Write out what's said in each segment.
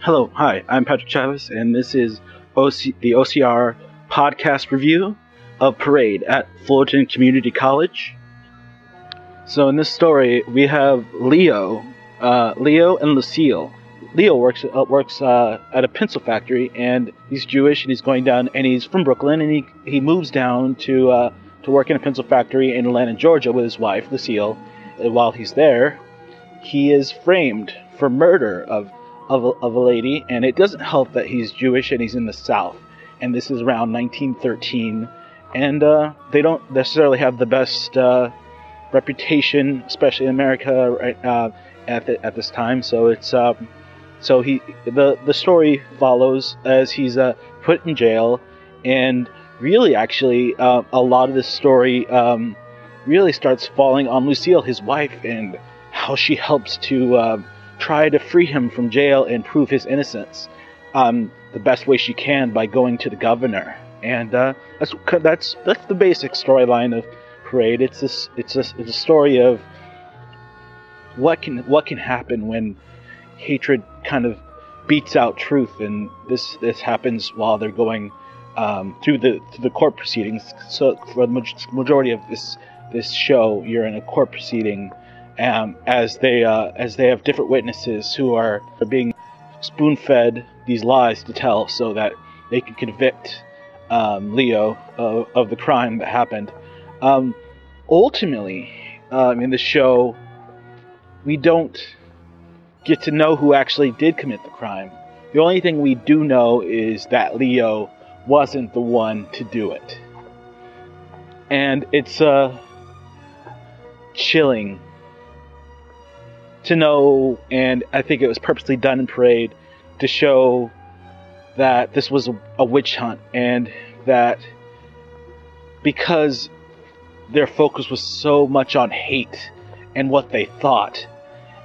Hello, hi, I'm Patrick Chavez, and this is OC- the OCR podcast review of Parade at Fullerton Community College. So, in this story, we have Leo, uh, Leo and Lucille. Leo works uh, works uh, at a pencil factory, and he's Jewish, and he's going down, and he's from Brooklyn, and he he moves down to uh, to work in a pencil factory in Atlanta, Georgia, with his wife Lucille. And while he's there, he is framed for murder of of a, of a lady, and it doesn't help that he's Jewish and he's in the South, and this is around 1913, and uh, they don't necessarily have the best uh, reputation, especially in America right, uh, at the, at this time. So it's um, so he the the story follows as he's uh, put in jail, and really actually uh, a lot of this story um, really starts falling on Lucille, his wife, and how she helps to uh, try to free him from jail and prove his innocence um, the best way she can by going to the governor. And uh, that's that's that's the basic storyline of Parade. It's this it's a, it's a story of what can what can happen when hatred kind of beats out truth, and this this happens while they're going um, through the through the court proceedings. So for the majority of this this show, you're in a court proceeding um, as they uh, as they have different witnesses who are, being spoon fed these lies to tell so that they can convict um, Leo of, of, the crime that happened. Um, ultimately, um, in the show, we don't get to know who actually did commit the crime. The only thing we do know is that Leo wasn't the one to do it. And it's uh, chilling to know, and I think it was purposely done in Parade to show that this was a, witch hunt and that because their focus was so much on hate and what they thought,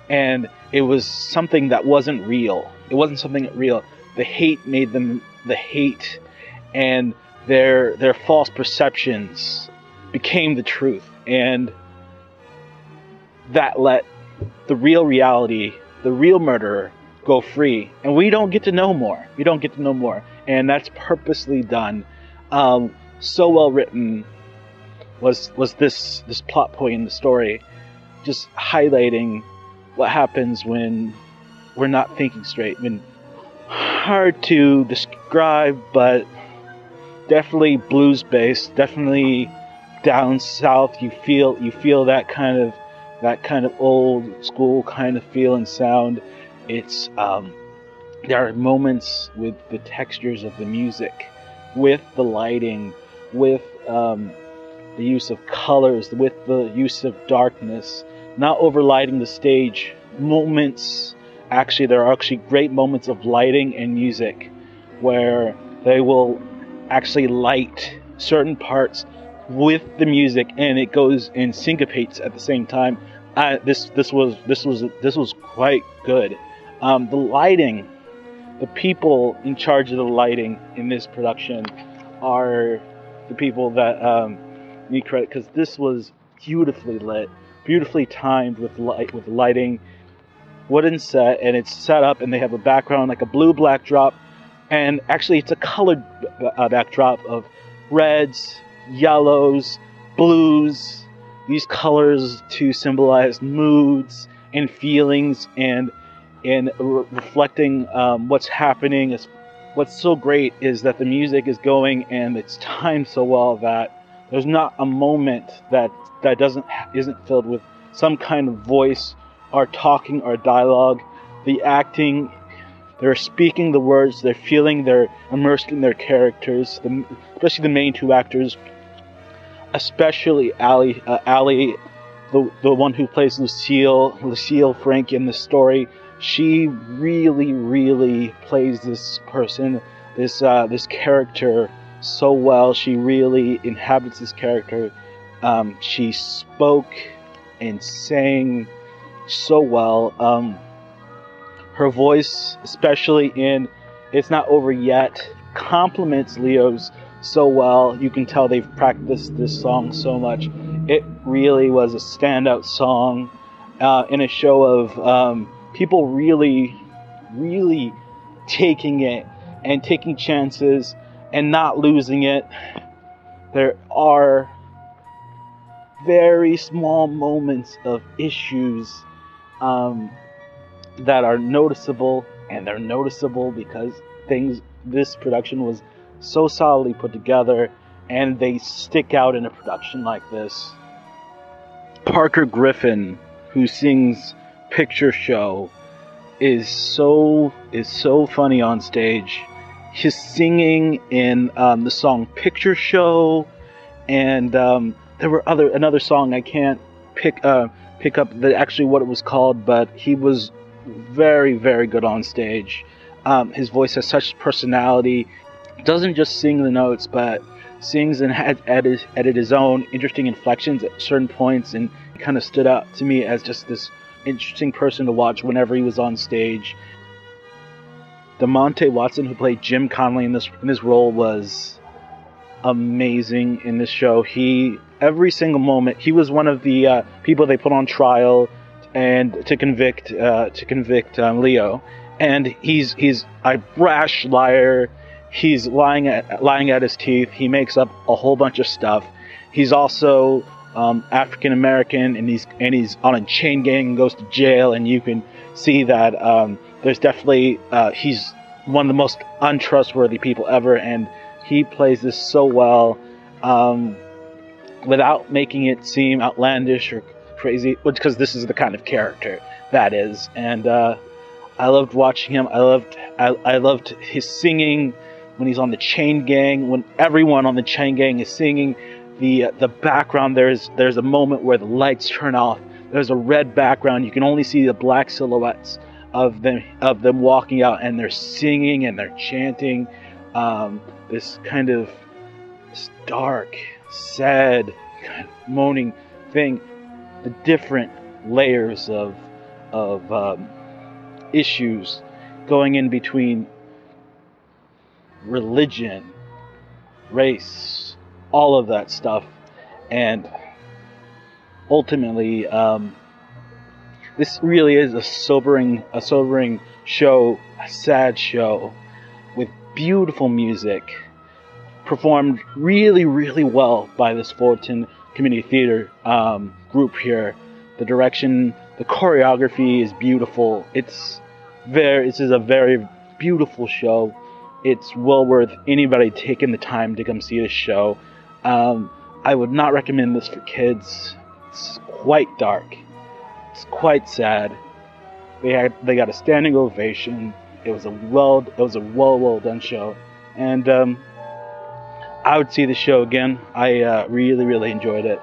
and it was something that wasn't real. It wasn't something real. The hate made them the hate, and their their false perceptions became the truth, and that let the real reality, the real murderer, go free, and we don't get to know more. We don't get to know more, and that's purposely done. Um, so well written was was this this plot point in the story, just highlighting what happens when we're not thinking straight. Mean, hard to describe, but definitely blues based. Definitely down south. You feel you feel that kind of that kind of old school kind of feel and sound. It's um, there are moments with the textures of the music, with the lighting, with um, the use of colors, with the use of darkness, not overlighting the stage. Moments, actually, there are actually great moments of lighting and music where they will actually light certain parts with the music and it goes and syncopates at the same time uh, this this was this was this was quite good. Um, the lighting, the people in charge of the lighting in this production are the people that um, need credit because this was beautifully lit, beautifully timed with light with lighting, wooden set, and it's set up and they have a background like a blue black drop, and actually it's a colored uh, backdrop of reds, yellows, blues, these colors to symbolize moods and feelings and and re- reflecting um, what's happening. What's so great is that the music is going and it's timed so well that there's not a moment that that doesn't isn't filled with some kind of voice or talking or dialogue. The acting they're speaking the words they're feeling they're immersed in their characters. The, especially the main two actors especially Ali, uh, Ali, the the one who plays Lucille, Lucille Frank in the story. She really, really plays this person, this uh, this character so well. She really inhabits this character. Um, she spoke and sang so well. Um, her voice, especially in "It's Not Over Yet," complements Leo's so well. You can tell they've practiced this song so much. It really was a standout song uh, in a show of um, people really, really taking it and taking chances and not losing it. There are very small moments of issues um, that are noticeable, and they're noticeable because things. This production was so solidly put together, and they stick out in a production like this. Parker Griffin, who sings "Picture Show," is so is so funny on stage. His singing in um, the song "Picture Show," and um, there were other another song I can't pick uh, pick up the actually what it was called, but he was very very good on stage. Um, his voice has such personality. Doesn't just sing the notes, but sings and had added, added his own interesting inflections at certain points, and kind of stood out to me as just this interesting person to watch whenever he was on stage. Demonte Watson, who played Jim Connolly in this in this role, was amazing in this show. He every single moment he was one of the uh, people they put on trial and to convict uh, to convict um, Leo, and he's he's a brash liar. He's lying at lying at his teeth. He makes up a whole bunch of stuff. He's also um, African American, and he's and he's on a chain gang and goes to jail. And you can see that um, there's definitely uh, he's one of the most untrustworthy people ever, and he plays this so well um, without making it seem outlandish or crazy. Because this is the kind of character that is, and uh, I loved watching him. I loved I, I loved his singing when he's on the chain gang. When everyone on the chain gang is singing, the uh, the background there's there's a moment where the lights turn off. There's a red background. You can only see the black silhouettes of them of them walking out, and they're singing and they're chanting. Um, this kind of dark, sad, kind of moaning thing. The different layers of of um, issues going in between religion, race, all of that stuff, and ultimately, um, this really is a sobering, a sobering show, a sad show, with beautiful music, performed really, really well by this Fullerton Community Theater um, group here. The direction, the choreography is beautiful. It's very, this is a very beautiful show. It's well worth anybody taking the time to come see this show. Um, I would not recommend this for kids. It's quite dark. It's quite sad. They had they got a standing ovation. It was a well it was a well well done show, and um, I would see the show again. I uh, really really enjoyed it.